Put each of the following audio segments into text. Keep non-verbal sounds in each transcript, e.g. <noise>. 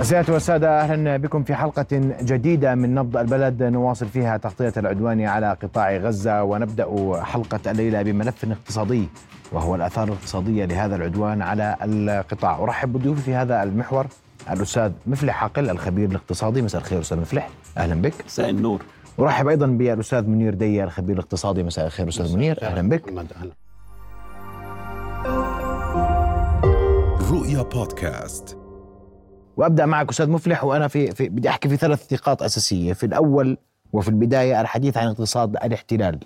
السيادة والسادة أهلا بكم في حلقة جديدة من نبض البلد. نواصل فيها تغطية العدوان على قطاع غزة ونبدأ حلقة الليلة بملف اقتصادي وهو الآثار الاقتصادية لهذا العدوان على القطاع. أرحب بضيوفي في هذا المحور الأستاذ مفلح عقل الخبير الاقتصادي. مساء الخير أستاذ مفلح أهلا بك. مساء النور. أرحب أيضا بالأستاذ منير دية الخبير الاقتصادي. مساء الخير أستاذ منير أهلا بك. رؤيا بودكاست. وأبدأ معك أستاذ مفلح وأنا في, في بدي أحكي في ثلاث نقاط أساسية. في الأول وفي البداية الحديث عن اقتصاد الاحتلال.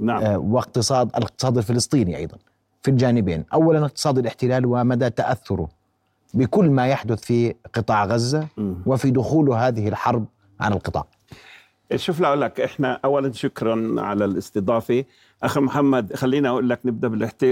نعم. آه واقتصاد الاقتصاد الفلسطيني أيضا في الجانبين. اولا اقتصاد الاحتلال ومدى تأثره بكل ما يحدث في قطاع غزة وفي دخول هذه الحرب على القطاع. شوف لا أقول لك إحنا اولا شكرا على الاستضافة. أخي محمد خليني أقول لك نبدأ.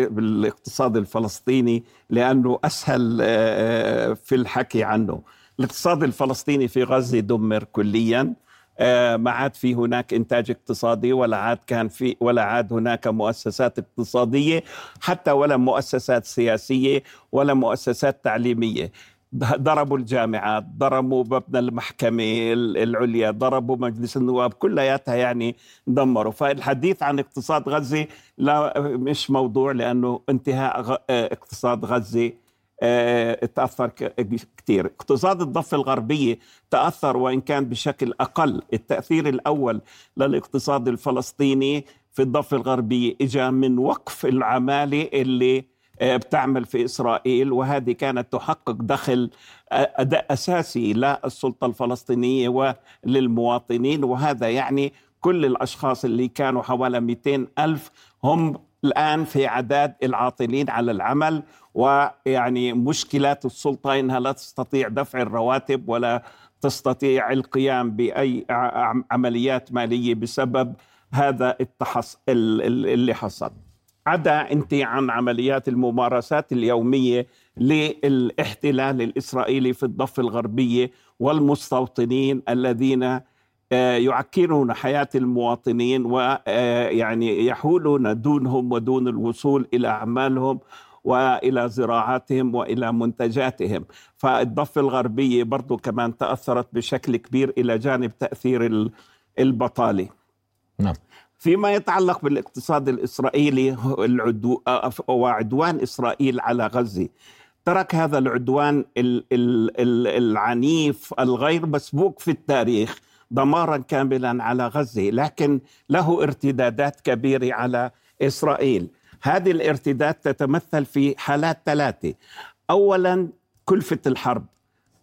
بالاقتصاد الفلسطيني لأنه أسهل آه، في الحكي عنه الاقتصاد الفلسطيني في غزة دمر كليا آه، ما عاد في هناك إنتاج اقتصادي ولا عاد كان في ولا عاد هناك مؤسسات اقتصادية حتى ولا مؤسسات سياسية ولا مؤسسات تعليمية ضربوا الجامعات ضربوا مبنى المحكمة العليا ضربوا مجلس النواب كلياتها يعني دمروا. فالحديث عن اقتصاد غزة لا مش موضوع لأنه انتهاء اقتصاد غزة آه تأثر كثير اقتصاد الضفة الغربية تأثر وإن كان بشكل أقل. التأثير الأول للاقتصاد الفلسطيني في الضفة الغربية إجا من وقف العمالة اللي آه، بتعمل في إسرائيل وهذه كانت تحقق دخل آه، أداء أساسي للسلطة الفلسطينية وللمواطنين. وهذا يعني كل الأشخاص اللي كانوا حوالي 200 ألف هم الآن في عداد العاطلين على العمل. ويعني مشكلات السلطة إنها لا تستطيع دفع الرواتب ولا تستطيع القيام بأي عمليات مالية بسبب هذا التحص اللي حصل. عدا انت عن عمليات الممارسات اليومية للاحتلال الإسرائيلي في الضفة الغربية والمستوطنين الذين آه، يعكرون حياة المواطنين ويعني آه، يحولون دونهم ودون الوصول إلى أعمالهم وإلى زراعاتهم وإلى منتجاتهم. فالضفة الغربية برضو كمان تأثرت بشكل كبير إلى جانب تأثير البطالة. نعم. فيما يتعلق بالاقتصاد الإسرائيلي العدو وعدوان إسرائيل على غزة. ترك هذا العدوان العنيف الغير مسبوق في التاريخ دمارا كاملا على غزة لكن له ارتدادات كبيرة على إسرائيل. هذه الارتداد تتمثل في حالات ثلاثة. اولا كلفة الحرب.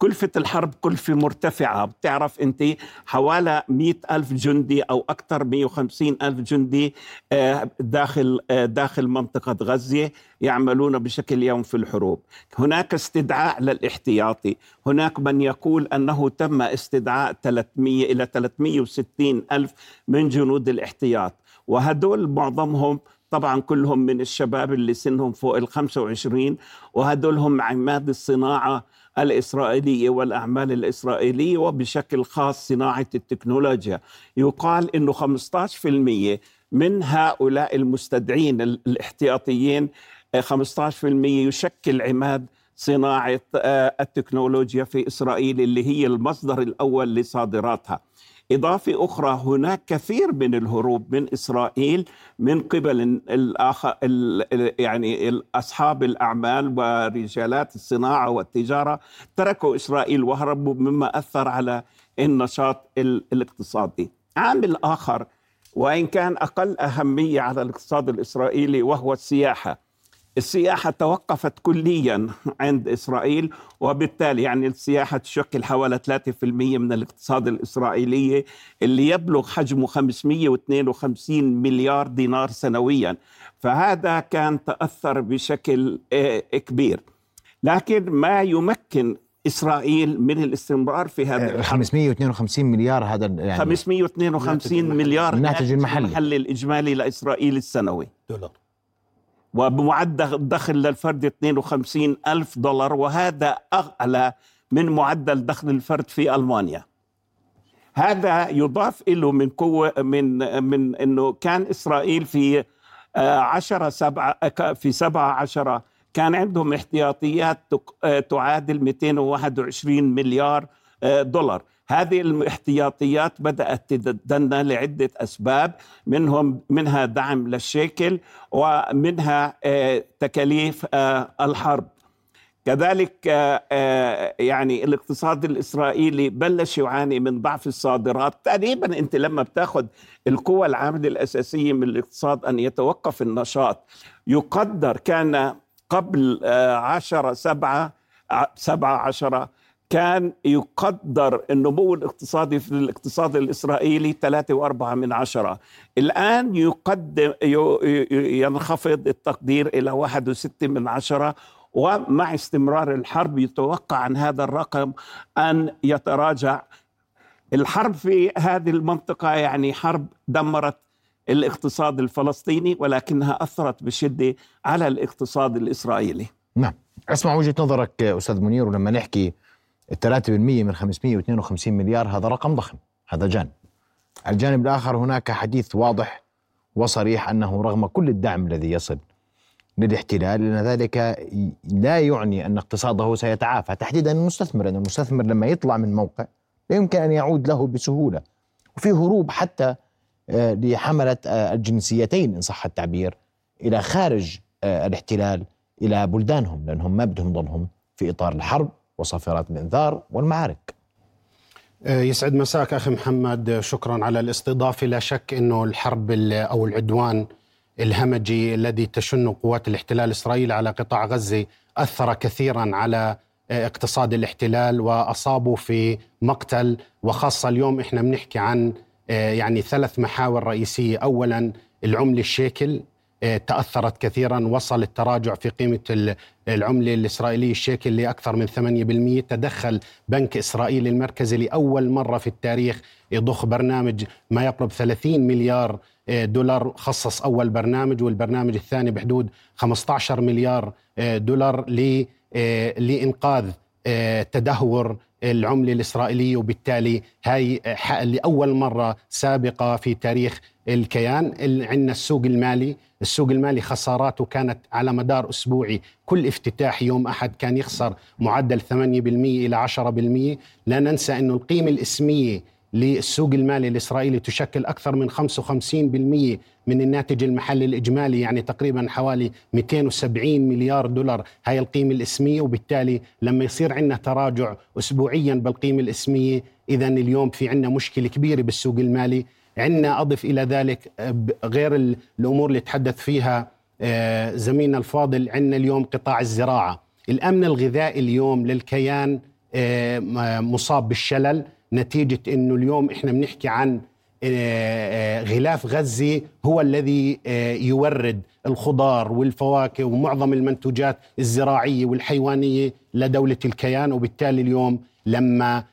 كلفة الحرب كلفة مرتفعة. بتعرف أنت حوالي مئة ألف جندي أو أكثر 150 ألف جندي آه، داخل آه، داخل منطقة غزة يعملون بشكل يوم في الحروب. هناك استدعاء للاحتياطي. هناك من يقول أنه تم استدعاء 300 إلى 360 ألف من جنود الاحتياط. وهدول معظمهم طبعا كلهم من الشباب اللي سنهم فوق ال 25 وهدول هم عماد الصناعة الإسرائيلية والأعمال الإسرائيلية وبشكل خاص صناعة التكنولوجيا. يقال أنه 15% من هؤلاء المستدعين الاحتياطيين 15% يشكل عماد صناعة آه، التكنولوجيا في إسرائيل اللي هي المصدر الأول لصادراتها. إضافة أخرى هناك كثير من الهروب من إسرائيل من قبل الآخر يعني أصحاب الأعمال ورجالات الصناعة والتجارة تركوا إسرائيل وهربوا مما أثر على النشاط الاقتصادي. عامل آخر وإن كان أقل أهمية على الاقتصاد الإسرائيلي وهو السياحة. السياحة توقفت كليا عند إسرائيل وبالتالي يعني السياحة تشكل حوالي 3% من الاقتصاد الإسرائيلي اللي يبلغ حجمه 552 مليار دينار سنويا. فهذا كان تأثر بشكل آه، كبير. لكن ما يمكن إسرائيل من الاستمرار في هذا الحرب؟ 552 مليار هذا يعني 552 مليار الناتج المحلي. المحلي الإجمالي لإسرائيل السنوي. دولار. وبمعدل دخل للفرد 52 ألف دولار وهذا أعلى من معدل دخل الفرد في ألمانيا. هذا يضاف له من قوة من من أنه كان إسرائيل في آه، عشرة سبعة في سبعة عشرة كان عندهم احتياطيات تك- تعادل 221 مليار آه، دولار. هذه الاحتياطيات بدأت تتدنى لعدة أسباب منهم منها دعم للشيكل ومنها آه، تكاليف آه، الحرب. كذلك آه، يعني الاقتصاد الإسرائيلي بلش يعاني من ضعف الصادرات. تقريبا أنت لما بتاخذ القوى العاملة الأساسية من الاقتصاد أن يتوقف النشاط يقدر كان قبل عشرة سبعة سبعة عشرة كان يقدر النمو الاقتصادي في الاقتصاد الإسرائيلي ثلاثة وأربعة من عشرة. الآن يقدم ينخفض التقدير إلى واحد وستة من عشرة ومع استمرار الحرب يتوقع عن هذا الرقم أن يتراجع. الحرب في هذه المنطقة يعني حرب دمرت الاقتصاد الفلسطيني ولكنها أثرت بشدة على الاقتصاد الإسرائيلي. نعم. أسمع وجهة نظرك أستاذ منير ولما نحكي 3% من 552 مليار هذا رقم ضخم هذا جانب الجانب الآخر هناك حديث واضح وصريح أنه رغم كل الدعم الذي يصل للاحتلال إن ذلك لا يعني أن اقتصاده سيتعافى تحديدا المستثمر لأن المستثمر لما يطلع من موقع لا يمكن أن يعود له بسهولة وفي هروب حتى آه، لحملة آه، الجنسيتين إن صح التعبير إلى خارج آه، الاحتلال إلى بلدانهم لأنهم ما بدهم ضلهم في إطار الحرب. وصافرات الانذار والمعارك. آه، يسعد مساك أخي محمد. آه، شكرا على الاستضافة. لا شك إنه الحرب ال- أو العدوان الهمجي الذي تشن قوات الاحتلال الاسرائيلي على قطاع غزة أثر كثيرا على آه، اقتصاد الاحتلال واصابه في مقتل. وخاصة اليوم إحنا بنحكي عن يعني ثلاث محاور رئيسية. اولا العملة الشيكل آه، تأثرت كثيرا وصل التراجع في قيمة ال- العملة الإسرائيلية الشيكل لاكثر من 8% تدخل بنك اسرائيل المركزي لأول مرة في التاريخ يضخ برنامج ما يقرب 30 مليار آه، دولار خصص أول برنامج والبرنامج الثاني بحدود 15 مليار آه، دولار ل لإنقاذ آه، تدهور العملة الإسرائيلية. وبالتالي هاي لأول مرة سابقة في تاريخ الكيان ال- عندنا السوق المالي. السوق المالي خساراته كانت على مدار أسبوعي كل افتتاح يوم أحد كان يخسر معدل 8% إلى 10% لا ننسى أنه القيمة الإسمية للسوق المالي الإسرائيلي تشكل أكثر من 55% من الناتج المحلي الإجمالي يعني تقريبا حوالي 270 مليار دولار. هاي القيمة الإسمية وبالتالي لما يصير عندنا تراجع أسبوعيا بالقيمة الإسمية إذا اليوم في عندنا مشكلة كبيرة بالسوق المالي. عندنا أضف إلى ذلك آه، غير ال- الأمور اللي تحدث فيها آه، زميلنا الفاضل عندنا اليوم قطاع الزراعة. الأمن الغذائي اليوم للكيان آه، مصاب بالشلل نتيجة أنه اليوم إحنا بنحكي عن غلاف غزة هو الذي يورد الخضار والفواكه ومعظم المنتوجات الزراعية والحيوانية لدولة الكيان. وبالتالي اليوم لما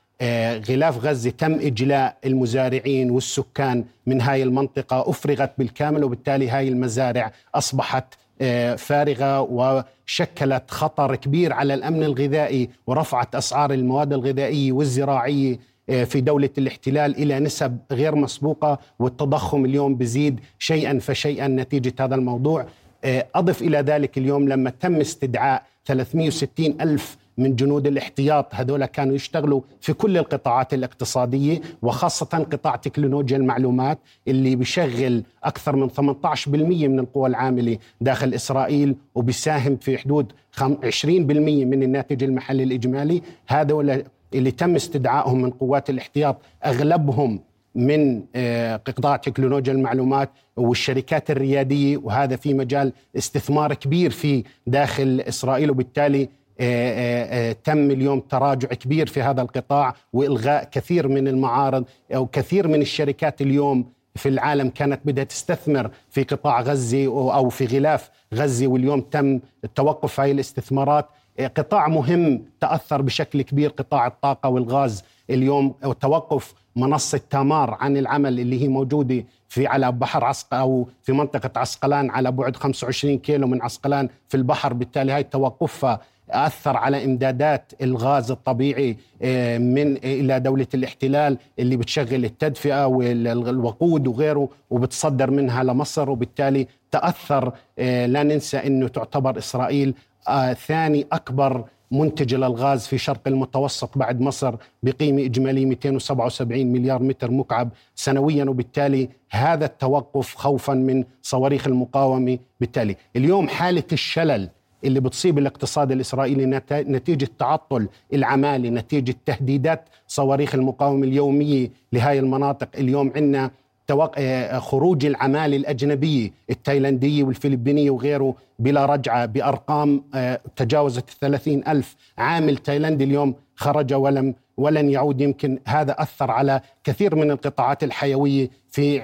غلاف غزة تم إجلاء المزارعين والسكان من هاي المنطقة أفرغت بالكامل وبالتالي هاي المزارع أصبحت آه، فارغة وشكلت خطر كبير على الأمن الغذائي ورفعت أسعار المواد الغذائية والزراعية آه، في دولة الاحتلال إلى نسب غير مسبوقة والتضخم اليوم بزيد شيئا فشيئا نتيجة هذا الموضوع. آه، أضف إلى ذلك اليوم لما تم استدعاء 360 ألف من جنود الاحتياط. هذول كانوا يشتغلوا في كل القطاعات الاقتصادية وخاصة قطاع تكنولوجيا المعلومات اللي بيشغل أكثر من 18% من القوى العاملة داخل إسرائيل وبيساهم في حدود خم- 20% من الناتج المحلي الإجمالي. هذول اللي تم استدعائهم من قوات الاحتياط أغلبهم من آه، قطاع تكنولوجيا المعلومات والشركات الريادية. وهذا في مجال استثمار كبير في داخل إسرائيل وبالتالي تم اليوم تراجع كبير في هذا القطاع وإلغاء كثير من المعارض أو كثير من الشركات اليوم في العالم كانت بدها تستثمر في قطاع غزة أو في غلاف غزة واليوم تم توقف هاي الاستثمارات. آه، قطاع مهم تأثر بشكل كبير قطاع الطاقة والغاز. اليوم توقف منصة تامار عن العمل اللي هي موجودة في على بحر عسق أو في منطقة عسقلان على بعد 25 كيلو من عسقلان في البحر. بالتالي هاي توقفها أثر على إمدادات الغاز الطبيعي آه، من إلى دولة الاحتلال اللي بتشغل التدفئة والوقود وغيره وبتصدر منها لمصر وبالتالي تأثر آه، لا ننسى إنه تعتبر إسرائيل آه، ثاني أكبر منتج للغاز في شرق المتوسط بعد مصر بقيمة إجمالية 277 مليار متر مكعب سنويا وبالتالي هذا التوقف خوفا من صواريخ المقاومة. بالتالي اليوم حالة الشلل اللي بتصيب الاقتصاد الإسرائيلي نت- نتيجة تعطل العمالة نتيجة تهديدات صواريخ المقاومة اليومية لهذه المناطق. اليوم عندنا خروج العمالة الأجنبية التايلاندية والفلبينية وغيره بلا رجعة بأرقام آه، تجاوزت الثلاثين ألف عامل تايلاندي اليوم خرج ولم ولن يعود. يمكن هذا أثر على كثير من القطاعات الحيوية في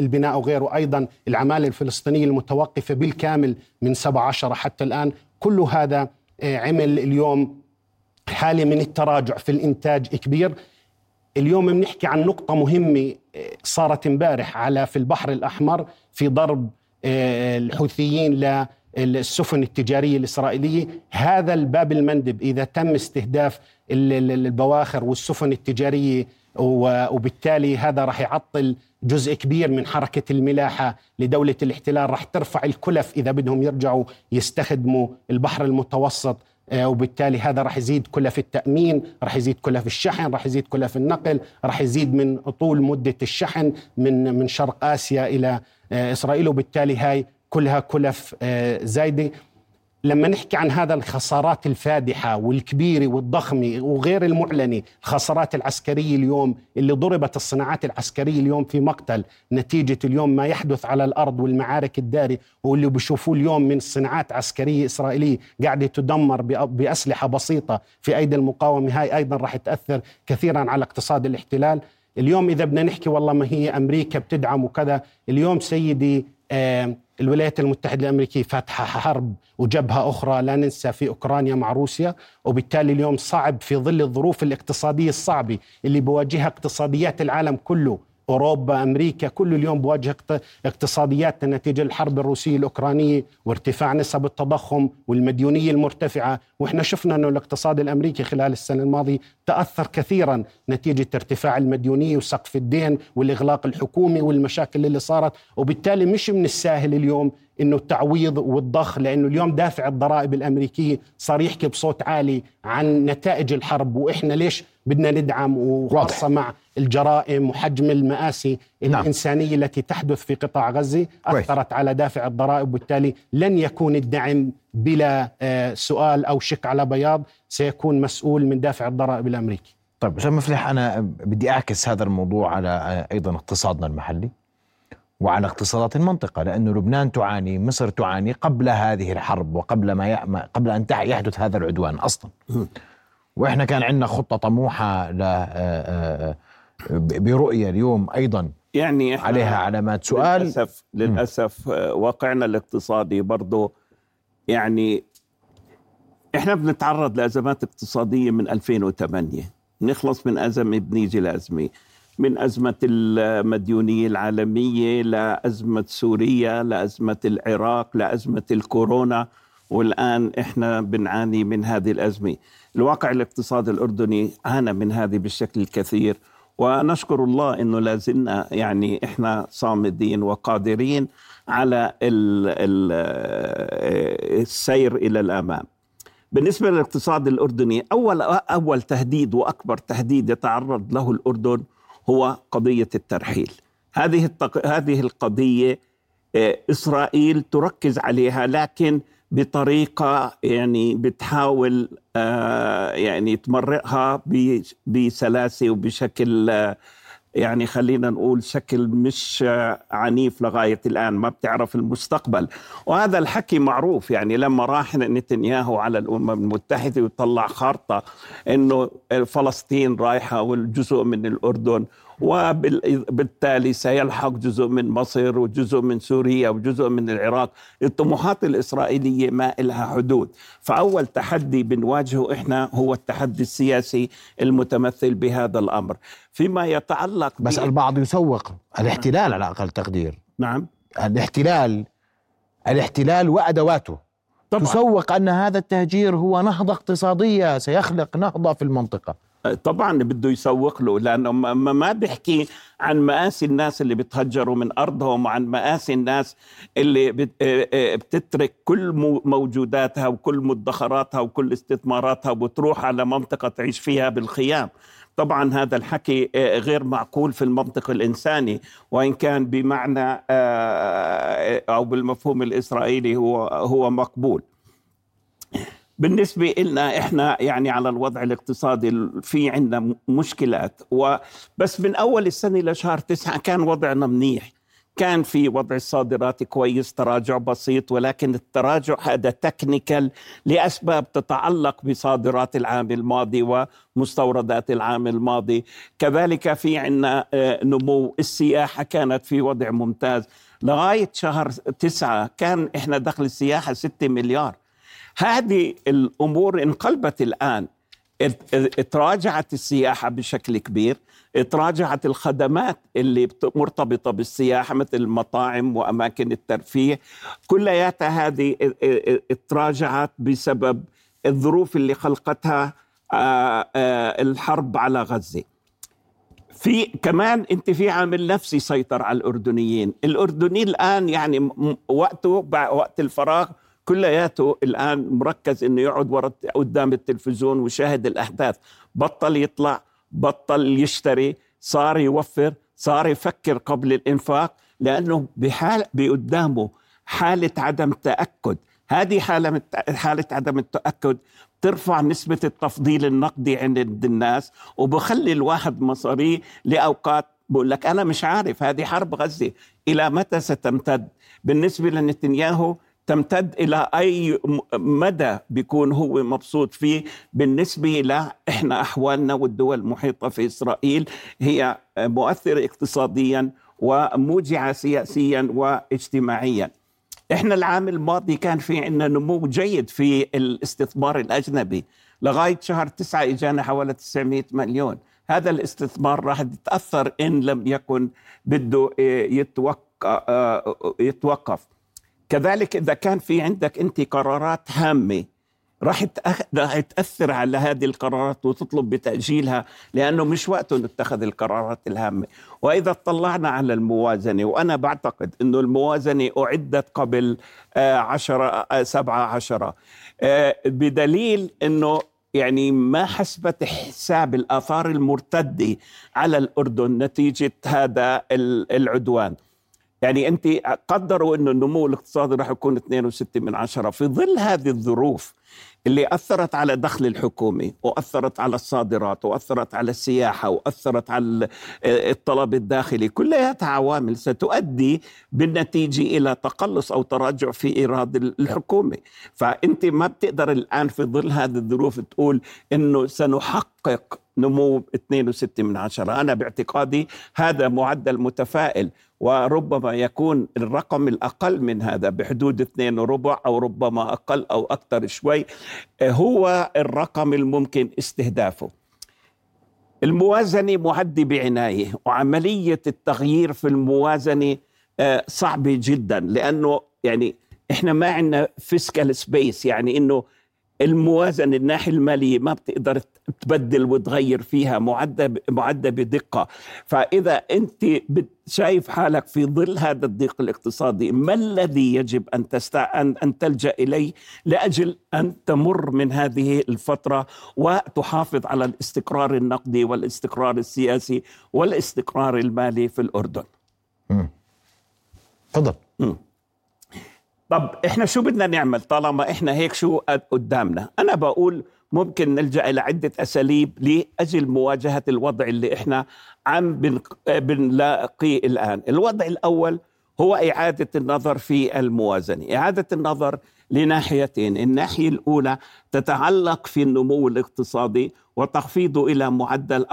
البناء وغيره. أيضا العمالة الفلسطينية المتوقفة بالكامل من 17 حتى الآن. كل هذا آه، عمل اليوم حالة من التراجع في الإنتاج كبير. اليوم بنحكي عن نقطة مهمة آه، صارت امبارح على في البحر الأحمر في ضرب آه، الحوثيين للسفن التجارية الإسرائيلية. هذا الباب المندب إذا تم استهداف ال- ال- البواخر والسفن التجارية وبالتالي هذا راح يعطل جزء كبير من حركة الملاحة لدولة الاحتلال. راح ترفع الكلف إذا بدهم يرجعوا يستخدموا البحر المتوسط وبالتالي هذا راح يزيد كلف التأمين راح يزيد كلف الشحن راح يزيد كلف النقل راح يزيد من طول مدة الشحن من من شرق آسيا إلى آه، إسرائيل وبالتالي هاي كلها كلف آه، زايدة. لما نحكي عن هذا الخسارات الفادحة والكبيرة والضخمة وغير المعلنة الخسارات العسكرية اليوم اللي ضربت الصناعات العسكرية اليوم في مقتل نتيجة اليوم ما يحدث على الأرض والمعارك الدارية واللي بيشوفوه اليوم من صناعات عسكرية إسرائيلية قاعدة تدمر بأ- بأسلحة بسيطة في أيدي المقاومة. هاي أيضا راح تأثر كثيرا على اقتصاد الاحتلال. اليوم إذا بدنا نحكي والله ما هي أمريكا بتدعم وكذا اليوم سيدي آه الولايات المتحدة الأمريكية فاتحة حرب وجبهة أخرى لا ننسى في أوكرانيا مع روسيا وبالتالي اليوم صعب في ظل الظروف الاقتصادية الصعبة اللي بواجهها اقتصاديات العالم كله. أوروبا أمريكا كل اليوم بواجه اقت- اقتصاديات نتيجة الحرب الروسية الأوكرانية وارتفاع نسب التضخم والمديونية المرتفعة. وإحنا شفنا أنه الاقتصاد الأمريكي خلال السنة الماضية تأثر كثيرا نتيجة ارتفاع المديونية وسقف الدين والإغلاق الحكومي والمشاكل اللي صارت. وبالتالي مش من الساهل اليوم إنه التعويض والضخ لأنه اليوم دافع الضرائب الأمريكية صار يحكي بصوت عالي عن نتائج الحرب وإحنا ليش بدنا ندعم وخاصة مع الجرائم وحجم المآسي نعم. الإنسانية التي تحدث في قطاع غزة. أثرت على دافع الضرائب وبالتالي لن يكون الدعم بلا آه، سؤال أو شك على بياض سيكون مسؤول من دافع الضرائب الأمريكي طيب أستاذ مفلح أنا بدي أعكس هذا الموضوع على أيضا اقتصادنا المحلي وعلى اقتصادات المنطقة لأنه لبنان تعاني مصر تعاني قبل هذه الحرب وقبل ما قبل أن تع- يحدث هذا العدوان أصلا. وإحنا كان عندنا خطة طموحة ل ب- برؤية اليوم أيضا يعني إحنا عليها علامات سؤال للأسف للأسف واقعنا الاقتصادي برضه يعني إحنا بنتعرض لأزمات اقتصادية من 2008 نخلص من أزمة بنيجي لأزمة من أزمة المديونية العالمية لأزمة سوريا لأزمة العراق لأزمة الكورونا. والآن إحنا بنعاني من هذه الأزمة. الواقع الاقتصادي الأردني عانى من هذه بالشكل الكثير. ونشكر الله إنه لازلنا يعني إحنا صامدين وقادرين على ال ال السير إلى الأمام. بالنسبة للاقتصاد الأردني أول أول تهديد وأكبر تهديد يتعرض له الأردن هو قضية الترحيل. هذه التق... هذه القضية آه، إسرائيل تركز عليها لكن بطريقة يعني بتحاول آه، يعني تمرقها بسلاسة وبشكل آه، يعني خلينا نقول شكل مش عنيف لغاية الآن ما بتعرف المستقبل. وهذا الحكي معروف يعني لما راح نتنياهو على الأمم المتحدة وطلع خارطة إنه فلسطين رايحة والجزء من الأردن وبالتالي سيلحق جزء من مصر وجزء من سوريا وجزء من العراق. الطموحات الإسرائيلية ما لها حدود. فأول تحدي بنواجهه إحنا هو التحدي السياسي المتمثل بهذا الأمر. فيما يتعلق بس البعض يسوق الاحتلال على أقل تقدير. نعم. الاحتلال الاحتلال وأدواته. طبعا. تسوق أن هذا التهجير هو نهضة اقتصادية سيخلق نهضة في المنطقة. طبعا بده يسوق له لأنه ما بيحكي عن مآسي الناس اللي بتهجروا من أرضهم وعن مآسي الناس اللي آه، آه، بتترك كل مو- موجوداتها وكل مدخراتها وكل استثماراتها وبتروح على منطقة تعيش فيها بالخيام. طبعا هذا الحكي آه، غير معقول في المنطق الإنساني وإن كان بمعنى أو بالمفهوم الإسرائيلي هو هو مقبول. بالنسبة لنا إحنا يعني على الوضع الاقتصادي في عندنا مشكلات. وبس من أول السنة لشهر تسعة كان وضعنا منيح. كان في وضع الصادرات كويس تراجع بسيط ولكن التراجع هذا تكنيكال لأسباب تتعلق بصادرات العام الماضي ومستوردات العام الماضي. كذلك في عندنا آه، نمو. السياحة كانت في وضع ممتاز. لغاية شهر تسعة كان إحنا دخل السياحة 6 مليار. هذه الأمور انقلبت الآن. إت- تراجعت السياحة بشكل كبير. تراجعت الخدمات اللي مرتبطة بالسياحة مثل المطاعم وأماكن الترفيه. كلياتها هذه إ- إ- تراجعت بسبب الظروف اللي خلقتها الحرب على غزة. في كمان أنت في عامل نفسي سيطر على الأردنيين. الأردني الآن يعني وقته وقت الفراغ كلياته الآن مركز إنه يقعد ورا قدام التلفزيون ويشاهد الأحداث. بطل يطلع بطل يشتري صار يوفر صار يفكر قبل الإنفاق لأنه بحال بقدامه حالة عدم تأكد. هذه الت- حالة عدم التأكد ترفع نسبة التفضيل النقدي عند الناس وبخلي الواحد مصاريه لأوقات بقول لك أنا مش عارف هذه حرب غزة. إلى متى ستمتد؟ بالنسبة لنتنياهو تمتد إلى أي مدى بيكون هو مبسوط فيه. بالنسبة ل إحنا أحوالنا والدول المحيطة في إسرائيل هي مؤثرة اقتصاديا وموجعة سياسيا واجتماعيا. إحنا العام الماضي كان في عندنا نمو جيد في الاستثمار الأجنبي. لغاية شهر تسعة إجانا حوالي 900 مليون. هذا الاستثمار راح يتأثر إن لم يكن بده يتوقف يتوقف. كذلك إذا كان في عندك أنت قرارات هامة راح تأثر على هذه القرارات وتطلب بتأجيلها لأنه مش وقته نتخذ القرارات الهامة. وإذا اطلعنا على الموازنة وأنا بعتقد إنه الموازنة أعدت قبل آه، عشرة آه، سبعة عشرة آه، بدليل إنه يعني ما حسبت حساب الآثار المرتدة على الأردن نتيجة هذا ال- العدوان. يعني أنت قدروا إنه النمو الاقتصادي راح يكون 2.6 من عشرة في ظل هذه الظروف. اللي أثرت على دخل الحكومة وأثرت على الصادرات وأثرت على السياحة وأثرت على الطلب الداخلي كلها عوامل ستؤدي بالنتيجة إلى تقلص أو تراجع في إيراد الحكومة. فأنت ما بتقدر الآن في ظل هذه الظروف تقول إنه سنحقق نمو 2.6 من عشرة. أنا باعتقادي هذا معدل متفائل وربما يكون الرقم الأقل من هذا بحدود اثنين وربع أو ربما أقل أو أكثر شوي. هو الرقم الممكن استهدافه. الموازنة معدة بعناية وعملية التغيير في الموازنة آه، صعبة جدا لأنه يعني إحنا ما عندنا فيسكال سبيس يعني إنه الموازنة الناحية المالية ما بتقدر تبدل وتغير فيها معدة معدة بدقة. فإذا أنت شايف حالك في ظل هذا الضيق الاقتصادي ما الذي يجب أن, تستع... أن... أن تلجأ إليه لأجل أن تمر من هذه الفترة وتحافظ على الاستقرار النقدي والاستقرار السياسي والاستقرار المالي في الأردن؟ تفضل. طب إحنا شو بدنا نعمل طالما إحنا هيك شو قد- قدامنا؟ أنا بقول ممكن نلجأ إلى عدة أساليب لأجل مواجهة الوضع اللي إحنا عم بن- بنلاقيه الآن. الوضع الأول هو إعادة النظر في الموازنة. إعادة النظر لناحيتين. الناحية الأولى تتعلق في النمو الاقتصادي وتخفيضه إلى معدل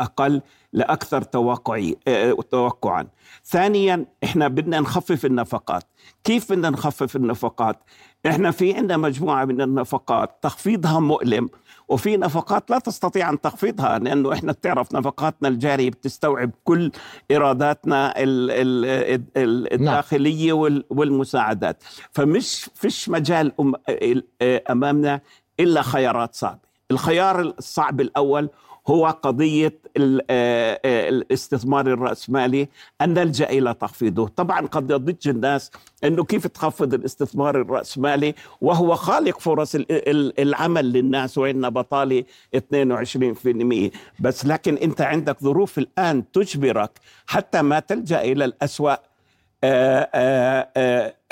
أقل لأكثر توقعي آه، توقعا. ثانيا إحنا بدنا نخفف النفقات. كيف بدنا نخفف النفقات؟ إحنا في عندنا مجموعة من النفقات تخفيضها مؤلم وفي نفقات لا تستطيع أن تخفيضها لأنه إحنا بتعرف نفقاتنا الجارية بتستوعب كل إيراداتنا ال ال ال الداخلية وال- والمساعدات. فمش فيش مجال أم- أمامنا إلا خيارات صعبه الخيار الصعب الأول هو قضية آه، آه، الاستثمار الرأسمالي أن نلجأ إلى تخفيضه. طبعا قد يضج الناس أنه كيف تخفض الاستثمار الرأسمالي وهو خالق فرص ال- ال- العمل للناس وإن بطالة 22% بس لكن أنت عندك ظروف الآن تجبرك حتى ما تلجأ إلى الأسوأ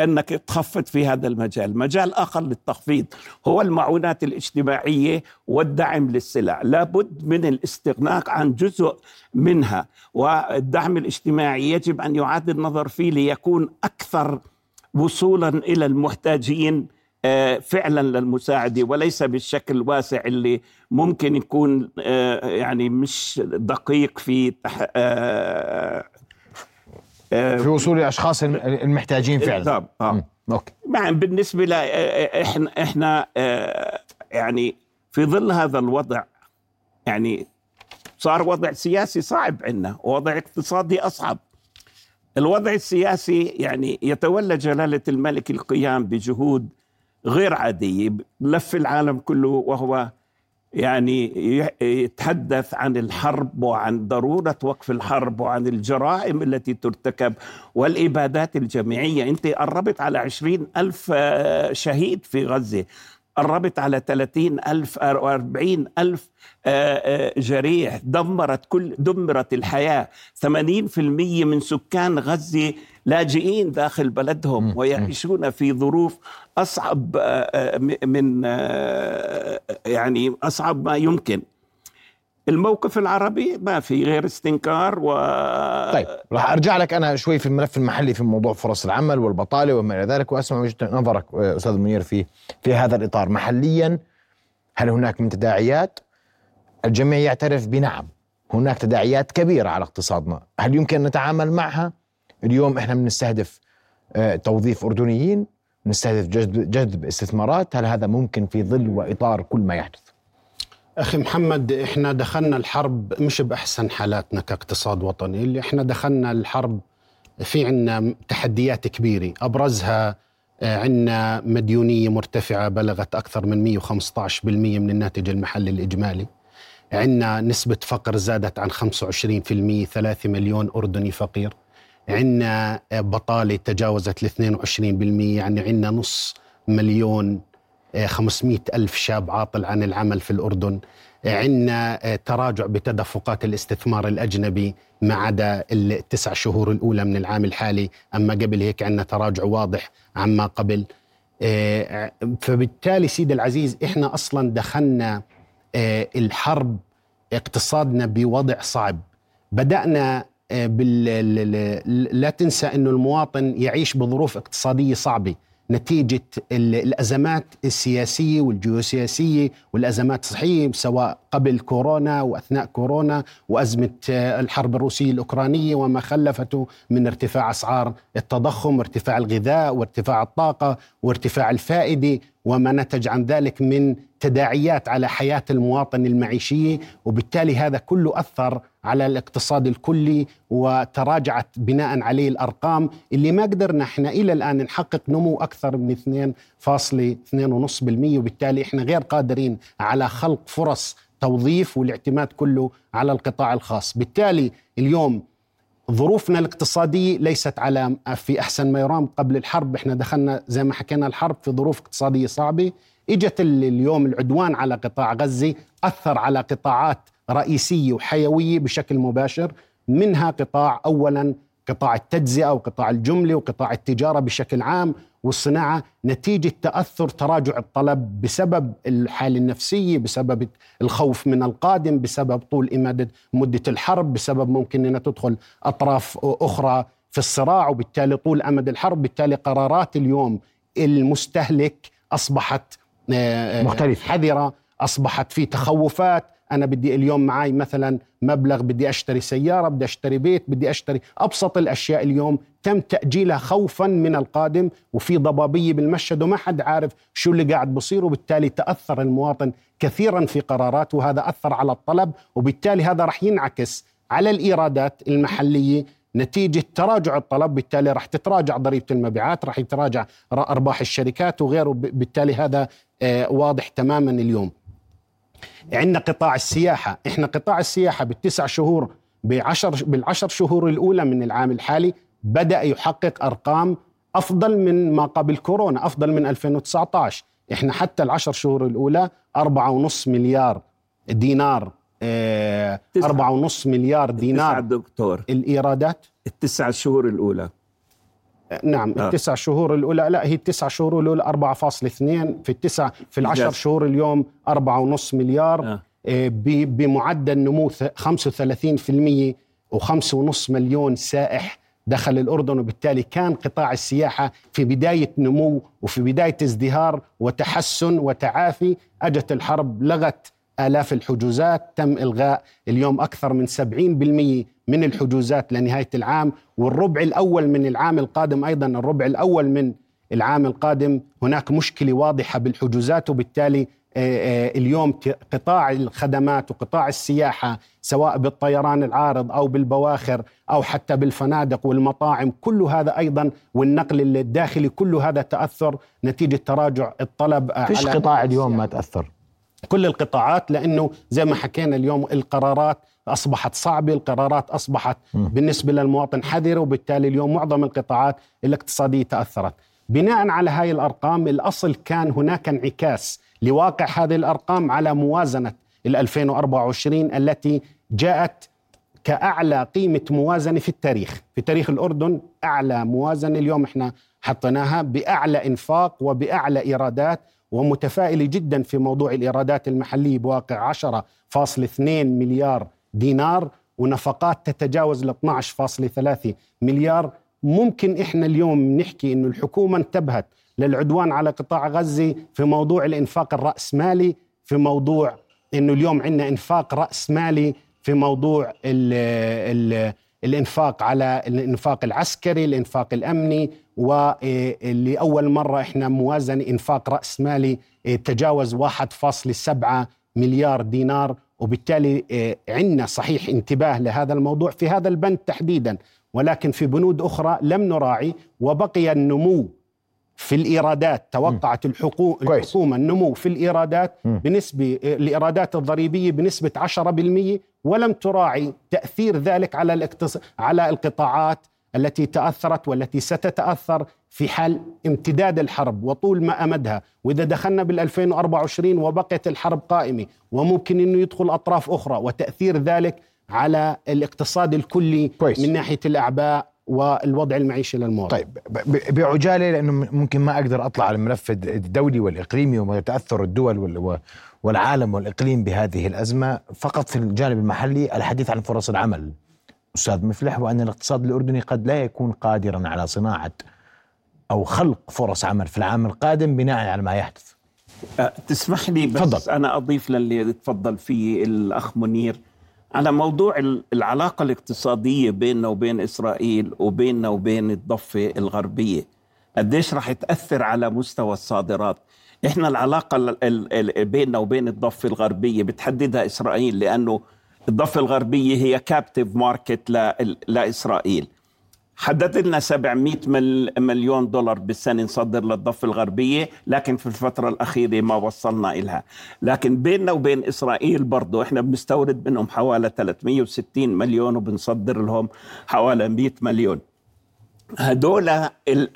أنك تخفض في هذا المجال، مجال آخر للتخفيض هو المعونات الاجتماعية والدعم للسلع، لابد من الاستغناء عن جزء منها، والدعم الاجتماعي يجب أن يعاد النظر فيه ليكون أكثر وصولا إلى المحتاجين آه، فعلا للمساعدة وليس بالشكل الواسع اللي ممكن يكون آه، يعني مش دقيق في آه، آه، في وصول الأشخاص الم- المحتاجين فعلا آه. مم. أوكي بالنسبة ل إحنا إحنا آه، يعني في ظل هذا الوضع يعني صار وضع سياسي صعب عندنا ووضع اقتصادي أصعب الوضع السياسي يعني يتولى جلالة الملك القيام بجهود غير عادية لف العالم كله وهو يعني يتحدث عن الحرب وعن ضرورة وقف الحرب وعن الجرائم التي ترتكب والإبادات الجماعية أنت قربت على عشرين ألف آه، شهيد في غزة. قربت على 30 ألف أو 40 ألف آه، آه، جريح. دمرت كل دمرت الحياة. 80% من سكان غزة لاجئين داخل بلدهم ويعيشون في ظروف أصعب آه، آه، من آه، يعني أصعب ما يمكن. الموقف العربي ما في غير استنكار و طيب راح أرجع لك أنا شوي في الملف المحلي في موضوع فرص العمل والبطالة وما إلى ذلك وأسمع وجهة نظرك أستاذ منير في في هذا الإطار. محليا هل هناك من تداعيات؟ الجميع يعترف بنعم هناك تداعيات كبيرة على اقتصادنا. هل يمكن أن نتعامل معها؟ اليوم إحنا بنستهدف آه، توظيف أردنيين نستهدف جذب جذب استثمارات. هل هذا ممكن في ظل وإطار كل ما يحدث؟ أخي محمد إحنا دخلنا الحرب مش بأحسن حالاتنا كاقتصاد وطني. اللي إحنا دخلنا الحرب في عنا تحديات كبيرة. أبرزها آه، عنا مديونية مرتفعة بلغت أكثر من 115% من الناتج المحلي الإجمالي. عنا نسبة فقر زادت عن 25% 3 مليون أردني فقير. عنا آه، بطالة تجاوزت ال 22% يعني عنا نص مليون 500 ألف شاب عاطل عن العمل في الأردن. عندنا تراجع بتدفقات الاستثمار الأجنبي ما عدا التسع شهور الأولى من العام الحالي. أما قبل هيك عندنا تراجع واضح عما قبل. آه، فبالتالي سيد العزيز إحنا أصلا دخلنا آه، الحرب اقتصادنا بوضع صعب. بدأنا آه، لا تنسى أنه المواطن يعيش بظروف اقتصادية صعبة. نتيجة ال- الأزمات السياسية والجيوسياسية والأزمات الصحية سواء قبل كورونا وأثناء كورونا وأزمة آه، الحرب الروسية الأوكرانية وما خلفته من ارتفاع أسعار التضخم وارتفاع الغذاء وارتفاع الطاقة وارتفاع الفائدة وما نتج عن ذلك من تداعيات على حياة المواطن المعيشية وبالتالي هذا كله أثر على الاقتصاد الكلي وتراجعت بناء عليه الأرقام اللي ما قدرنا إحنا إلى الآن نحقق نمو أكثر من 2.2.5% وبالتالي إحنا غير قادرين على خلق فرص توظيف والاعتماد كله على القطاع الخاص. بالتالي اليوم ظروفنا الاقتصادية ليست على في أحسن ما يرام قبل الحرب. إحنا دخلنا زي ما حكينا الحرب في ظروف اقتصادية صعبة. إجت ال- اليوم العدوان على قطاع غزة أثر على قطاعات رئيسية وحيوية بشكل مباشر. منها قطاع أولا قطاع التجزئة وقطاع الجملة وقطاع التجارة بشكل عام والصناعة. نتيجة تأثر تراجع الطلب بسبب الحالة النفسية بسبب الخوف من القادم بسبب طول إمادة مدة الحرب بسبب ممكن أن تدخل أطراف أخرى في الصراع. وبالتالي طول أمد الحرب بالتالي قرارات اليوم المستهلك آه، مختلفة. حذرة أصبحت في تخوفات أنا بدي اليوم معي مثلا مبلغ بدي أشتري سيارة بدي أشتري بيت بدي أشتري أبسط الأشياء اليوم تم تأجيلها خوفا من القادم وفي ضبابية بالمشهد وما حد عارف شو اللي قاعد بصير وبالتالي تأثر المواطن كثيرا في قراراته وهذا أثر على الطلب وبالتالي هذا رح ينعكس على الإيرادات المحلية نتيجة تراجع الطلب بالتالي راح تتراجع ضريبة المبيعات راح يتراجع أرباح الشركات وغيره بالتالي هذا آه، واضح تماما اليوم عندنا قطاع السياحة إحنا قطاع السياحة بالتسع شهور بعشر بالعشر شهور الأولى من العام الحالي بدأ يحقق أرقام أفضل من ما قبل كورونا أفضل من 2019 إحنا حتى العشر شهور الأولى أربعة ونص مليار دينار. أربعة ونص مليار دينار. دكتور. الإيرادات؟ التسع شهور الأولى. نعم آه. التسع شهور الأولى. لا هي التسع شهور الأولى 4.2 في التسع في العشر إنجاز. شهور اليوم 4.5 مليار. آه. آه، بمعدل نمو ث- 35% و5.5 مليون سائح دخل الأردن. وبالتالي كان قطاع السياحة في بداية نمو وفي بداية ازدهار وتحسن وتعافي. أجت الحرب لغت آلاف الحجوزات تم إلغاء اليوم أكثر من 70% من الحجوزات لنهاية العام والربع الأول من العام القادم أيضا الربع الأول من العام القادم. هناك مشكلة واضحة بالحجوزات وبالتالي آه، آه، اليوم قطاع الخدمات وقطاع السياحة سواء بالطيران العارض أو بالبواخر أو حتى بالفنادق والمطاعم كل هذا أيضا والنقل الداخلي كل هذا تأثر نتيجة تراجع الطلب فيش على قطاع اليوم ما تأثر. كل القطاعات لأنه زي ما حكينا اليوم القرارات أصبحت صعبة، القرارات أصبحت بالنسبة للمواطن حذرة وبالتالي اليوم معظم القطاعات الاقتصادية تأثرت. بناء على هاي الأرقام الأصل كان هناك انعكاس لواقع هذه الأرقام على موازنة ال 2024 التي جاءت كأعلى قيمة موازنة في التاريخ في تاريخ الأردن أعلى موازنة اليوم إحنا حطيناها بأعلى إنفاق وبأعلى إيرادات ومتفائلة جدا في موضوع الإيرادات المحلية بواقع 10.2 مليار دينار ونفقات تتجاوز ال 12.3 مليار. ممكن إحنا اليوم نحكي إنه الحكومة انتبهت للعدوان على قطاع غزة في موضوع الإنفاق الرأسمالي في موضوع إنه اليوم عندنا إنفاق رأسمالي في موضوع ال ال الإنفاق على الإنفاق العسكري، الإنفاق الأمني ولأول مرة إحنا موازنة إنفاق رأس مالي إيه، تجاوز 1.7 مليار دينار وبالتالي إيه، عندنا صحيح انتباه لهذا الموضوع في هذا البند تحديدا ولكن في بنود أخرى لم نراعي وبقي النمو في الإيرادات توقعت الحكومة كويس. النمو في الإيرادات مم. بنسبة الإيرادات الضريبية بنسبة 10% ولم تراعي تأثير ذلك على الاقتص... على القطاعات التي تأثرت والتي ستتأثر في حال امتداد الحرب وطول ما أمدها. وإذا دخلنا بال 2024 وبقيت الحرب قائمة وممكن إنه يدخل أطراف أخرى وتأثير ذلك على الاقتصاد الكلي كويس. من ناحية الأعباء والوضع المعيشي للمواطن. طيب بعجالة لأنه ممكن ما أقدر أطلع على الملف الدولي والإقليمي وتاثر الدول وال- والعالم والإقليم بهذه الأزمة. فقط في الجانب المحلي الحديث عن فرص العمل. أستاذ مفلح وأن الاقتصاد الأردني قد لا يكون قادرا على صناعة أو خلق فرص عمل في العام القادم بناء على ما يحدث. أه، تسمح لي بس تفضل. أنا أضيف للي تفضل فيه الأخ منير على موضوع ال- العلاقة الاقتصادية بيننا وبين إسرائيل وبيننا وبين الضفة الغربية. قديش راح تأثر على مستوى الصادرات؟ إحنا العلاقة ال- ال- ال- بيننا وبين الضفة الغربية بتحددها إسرائيل لأنه الضفة الغربية هي كابتيف ماركت لإسرائيل. حدد لنا 700 مل مليون دولار بالسنة نصدر للضفة الغربية لكن في الفترة الأخيرة ما وصلنا إلها. لكن بيننا وبين إسرائيل برضو إحنا بنستورد منهم حوالي 360 مليون وبنصدر لهم حوالي 100 مليون. هدول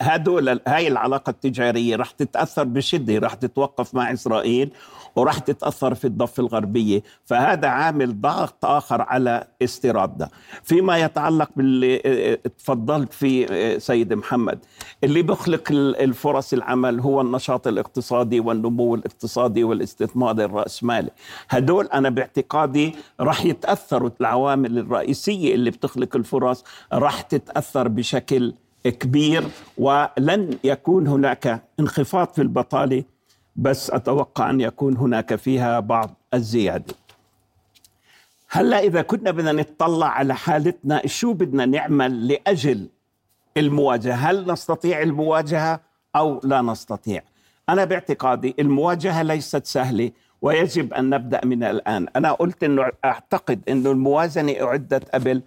هدول هاي العلاقة التجارية رح تتأثر بشدة رح تتوقف مع إسرائيل ورح تتأثر في الضفة الغربية. فهذا عامل ضغط آخر على استيرادنا. فيما يتعلق باللي آه، تفضلت فيه آه، سيد محمد اللي بيخلق ال- الفرص العمل هو النشاط الاقتصادي والنمو الاقتصادي والاستثمار الرأسمالي. هدول أنا باعتقادي رح يتأثروا العوامل الرئيسية اللي بتخلق الفرص رح تتأثر بشكل كبير ولن يكون هناك انخفاض في البطالة بس أتوقع أن يكون هناك فيها بعض الزيادة. هلأ إذا كنا بدنا نتطلع على حالتنا شو بدنا نعمل لأجل المواجهة؟ هل نستطيع المواجهة أو لا نستطيع؟ أنا باعتقادي المواجهة ليست سهلة ويجب أن نبدأ من الآن. أنا قلت أنه أعتقد أنه الموازنة أعدت قبل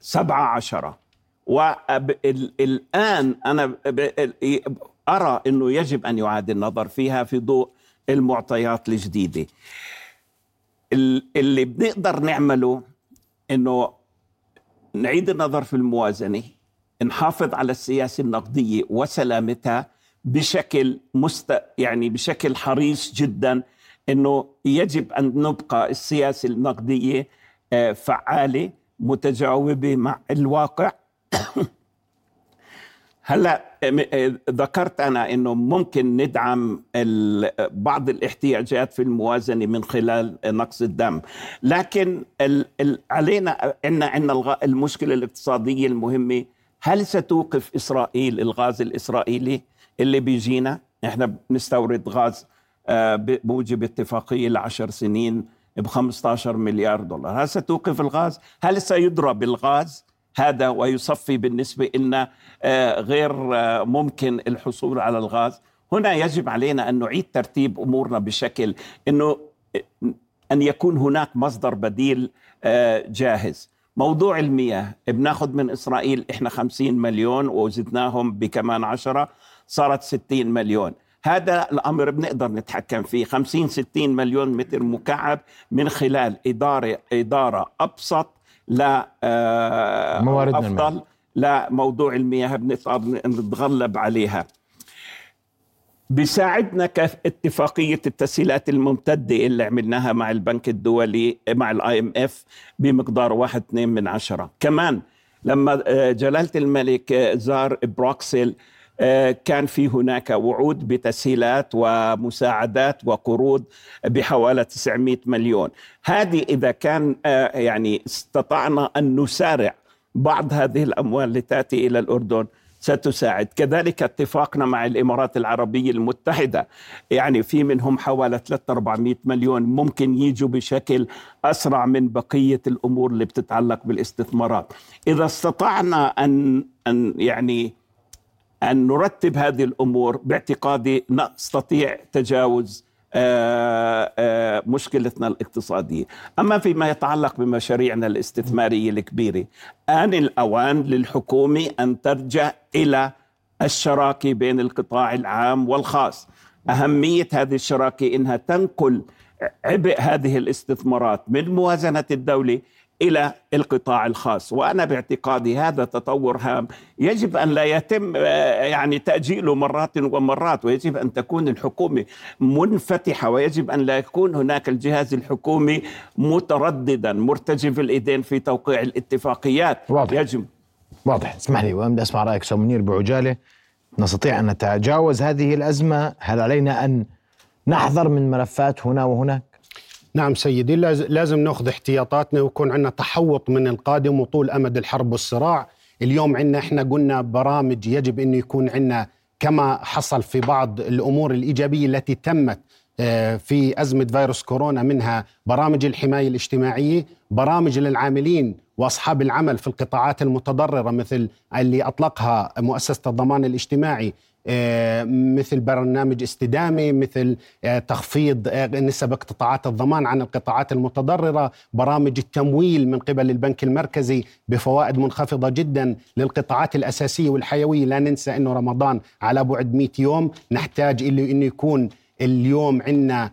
سبعة عشرة. والآن أنا أرى أنه يجب أن يعاد النظر فيها في ضوء المعطيات الجديدة. ال- اللي بنقدر نعمله إنه نعيد النظر في الموازنة نحافظ على السياسة النقدية وسلامتها بشكل مست يعني بشكل حريص جدا إنه يجب أن نبقى السياسة النقدية آه، فعالة متجاوبة مع الواقع. <coughs> هلا آه، ذكرت أنا إنه ممكن ندعم بعض الاحتياجات في الموازنة من خلال نقص الدم. لكن علينا ان عندنا المشكلة الاقتصادية المهمة هل ستوقف إسرائيل الغاز الإسرائيلي اللي بيجينا؟ إحنا بنستورد غاز آه، بموجب اتفاقية لعشر سنين ب 15 مليار دولار. هل ستوقف الغاز؟ هل سيضرب الغاز؟ هذا ويصفي بالنسبة لنا آه، غير آه، ممكن الحصول على الغاز. هنا يجب علينا أن نعيد ترتيب أمورنا بشكل أنه أن يكون هناك مصدر بديل آه، جاهز. موضوع المياه بناخذ من إسرائيل إحنا 50 مليون وزدناهم بكمان عشرة صارت 60 مليون. هذا الأمر بنقدر نتحكم فيه. 50 60 مليون متر مكعب من خلال إدارة إدارة أبسط لا آه، مواردنا أفضل لموضوع المياه بنقدر نتغلب عليها. بيساعدنا كاتفاقية التسهيلات الممتدة اللي عملناها مع البنك الدولي مع ال IMF بمقدار واحد اثنين من عشرة. كمان لما آه، جلالة الملك آه، زار بروكسل كان في هناك وعود بتسهيلات ومساعدات وقروض بحوالي 900 مليون. هذه إذا كان آه، يعني استطعنا أن نسارع بعض هذه الأموال لتأتي إلى الأردن ستساعد. كذلك اتفاقنا مع الإمارات العربية المتحدة يعني في منهم حوالي 3 400 مليون ممكن يجوا بشكل أسرع من بقية الأمور اللي بتتعلق بالاستثمارات. إذا استطعنا أن, أن يعني أن نرتب هذه الأمور باعتقادي نستطيع تجاوز آه، آه، مشكلتنا الاقتصادية. أما فيما يتعلق بمشاريعنا الاستثمارية الكبيرة آن الأوان للحكومة أن ترجع إلى الشراكة بين القطاع العام والخاص. أهمية هذه الشراكة إنها تنقل عبء هذه الاستثمارات من موازنة الدولة إلى القطاع الخاص. وأنا باعتقادي هذا تطور هام. يجب أن لا يتم آه، يعني تأجيله مرات ومرات ويجب أن تكون الحكومة منفتحة ويجب أن لا يكون هناك الجهاز الحكومي مترددا مرتجف الإيدين في توقيع الاتفاقيات. واضح. يجب. واضح. اسمح لي وأنا بدي أسمع رأيك أستاذ منير بعجالة. نستطيع أن نتجاوز هذه الأزمة؟ هل علينا أن نحذر من ملفات هنا وهناك؟ نعم سيدي لاز- لازم ناخذ احتياطاتنا ويكون عندنا تحوط من القادم وطول أمد الحرب والصراع. اليوم عندنا إحنا قلنا برامج يجب إنه يكون عندنا كما حصل في بعض الأمور الإيجابية التي تمت آه، في أزمة فيروس كورونا منها برامج الحماية الاجتماعية، برامج للعاملين وأصحاب العمل في القطاعات المتضررة مثل اللي أطلقها مؤسسة الضمان الاجتماعي مثل برنامج استدامه مثل آه، تخفيض آه، نسب اقتطاعات الضمان عن القطاعات المتضررة برامج التمويل من قبل البنك المركزي بفوائد منخفضة جدا للقطاعات الأساسية والحيوية. لا ننسى إنه رمضان على بعد 100 يوم. نحتاج إنه يكون اليوم عندنا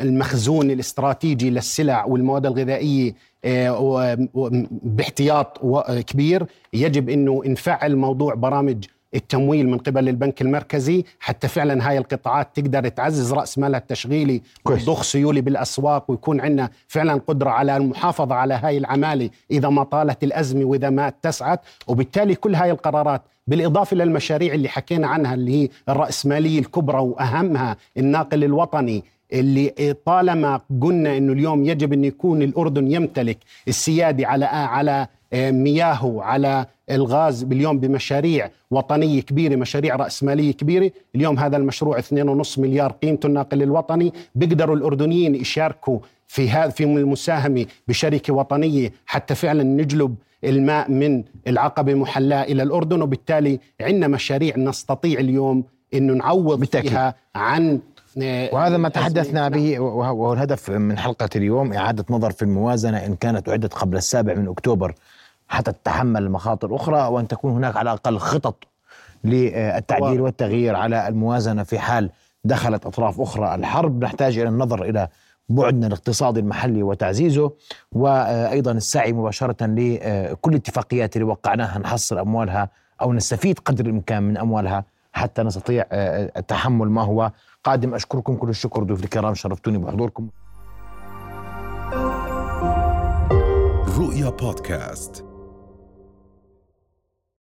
المخزون الاستراتيجي للسلع والمواد الغذائية آه، باحتياط كبير. يجب إنه نفعل موضوع برامج التمويل من قبل البنك المركزي حتى فعلا هاي القطاعات تقدر تعزز رأس مالها التشغيلي. وتضخ سيوله بالأسواق ويكون عندنا فعلا قدرة على المحافظة على هاي العمالة إذا ما طالت الأزمة وإذا ما اتسعت وبالتالي كل هاي القرارات بالإضافة للمشاريع اللي حكينا عنها اللي هي الرأسمالية الكبرى وأهمها الناقل الوطني اللي طالما قلنا إنه اليوم يجب أن يكون الأردن يمتلك السيادة على على مياهه على الغاز باليوم بمشاريع وطنية كبيرة مشاريع رأسمالية كبيرة اليوم هذا المشروع 2.5 مليار قيمته الناقل الوطني بيقدروا الأردنيين يشاركوا في هذا في المساهمة بشركة وطنية حتى فعلا نجلب الماء من العقبة المحلاه إلى الأردن وبالتالي عندنا مشاريع نستطيع اليوم إنه نعوض بالتأكيد. فيها عن آه، وهذا ما تحدثنا به وهو الهدف من حلقة اليوم إعادة نظر في الموازنة إن كانت أعدت قبل السابع من أكتوبر حتى تتحمل مخاطر أخرى وأن تكون هناك على الأقل خطط للتعديل والتغيير على الموازنة في حال دخلت أطراف أخرى الحرب. نحتاج إلى النظر إلى بعدنا الاقتصادي المحلي وتعزيزه وأيضا السعي مباشرة لكل الاتفاقيات اللي وقعناها نحصل أموالها أو نستفيد قدر الإمكان من أموالها حتى نستطيع تحمل ما هو القادم أشكركم كل الشكر ضيوف الكرام شرفتوني بحضوركم. رؤيا بودكاست.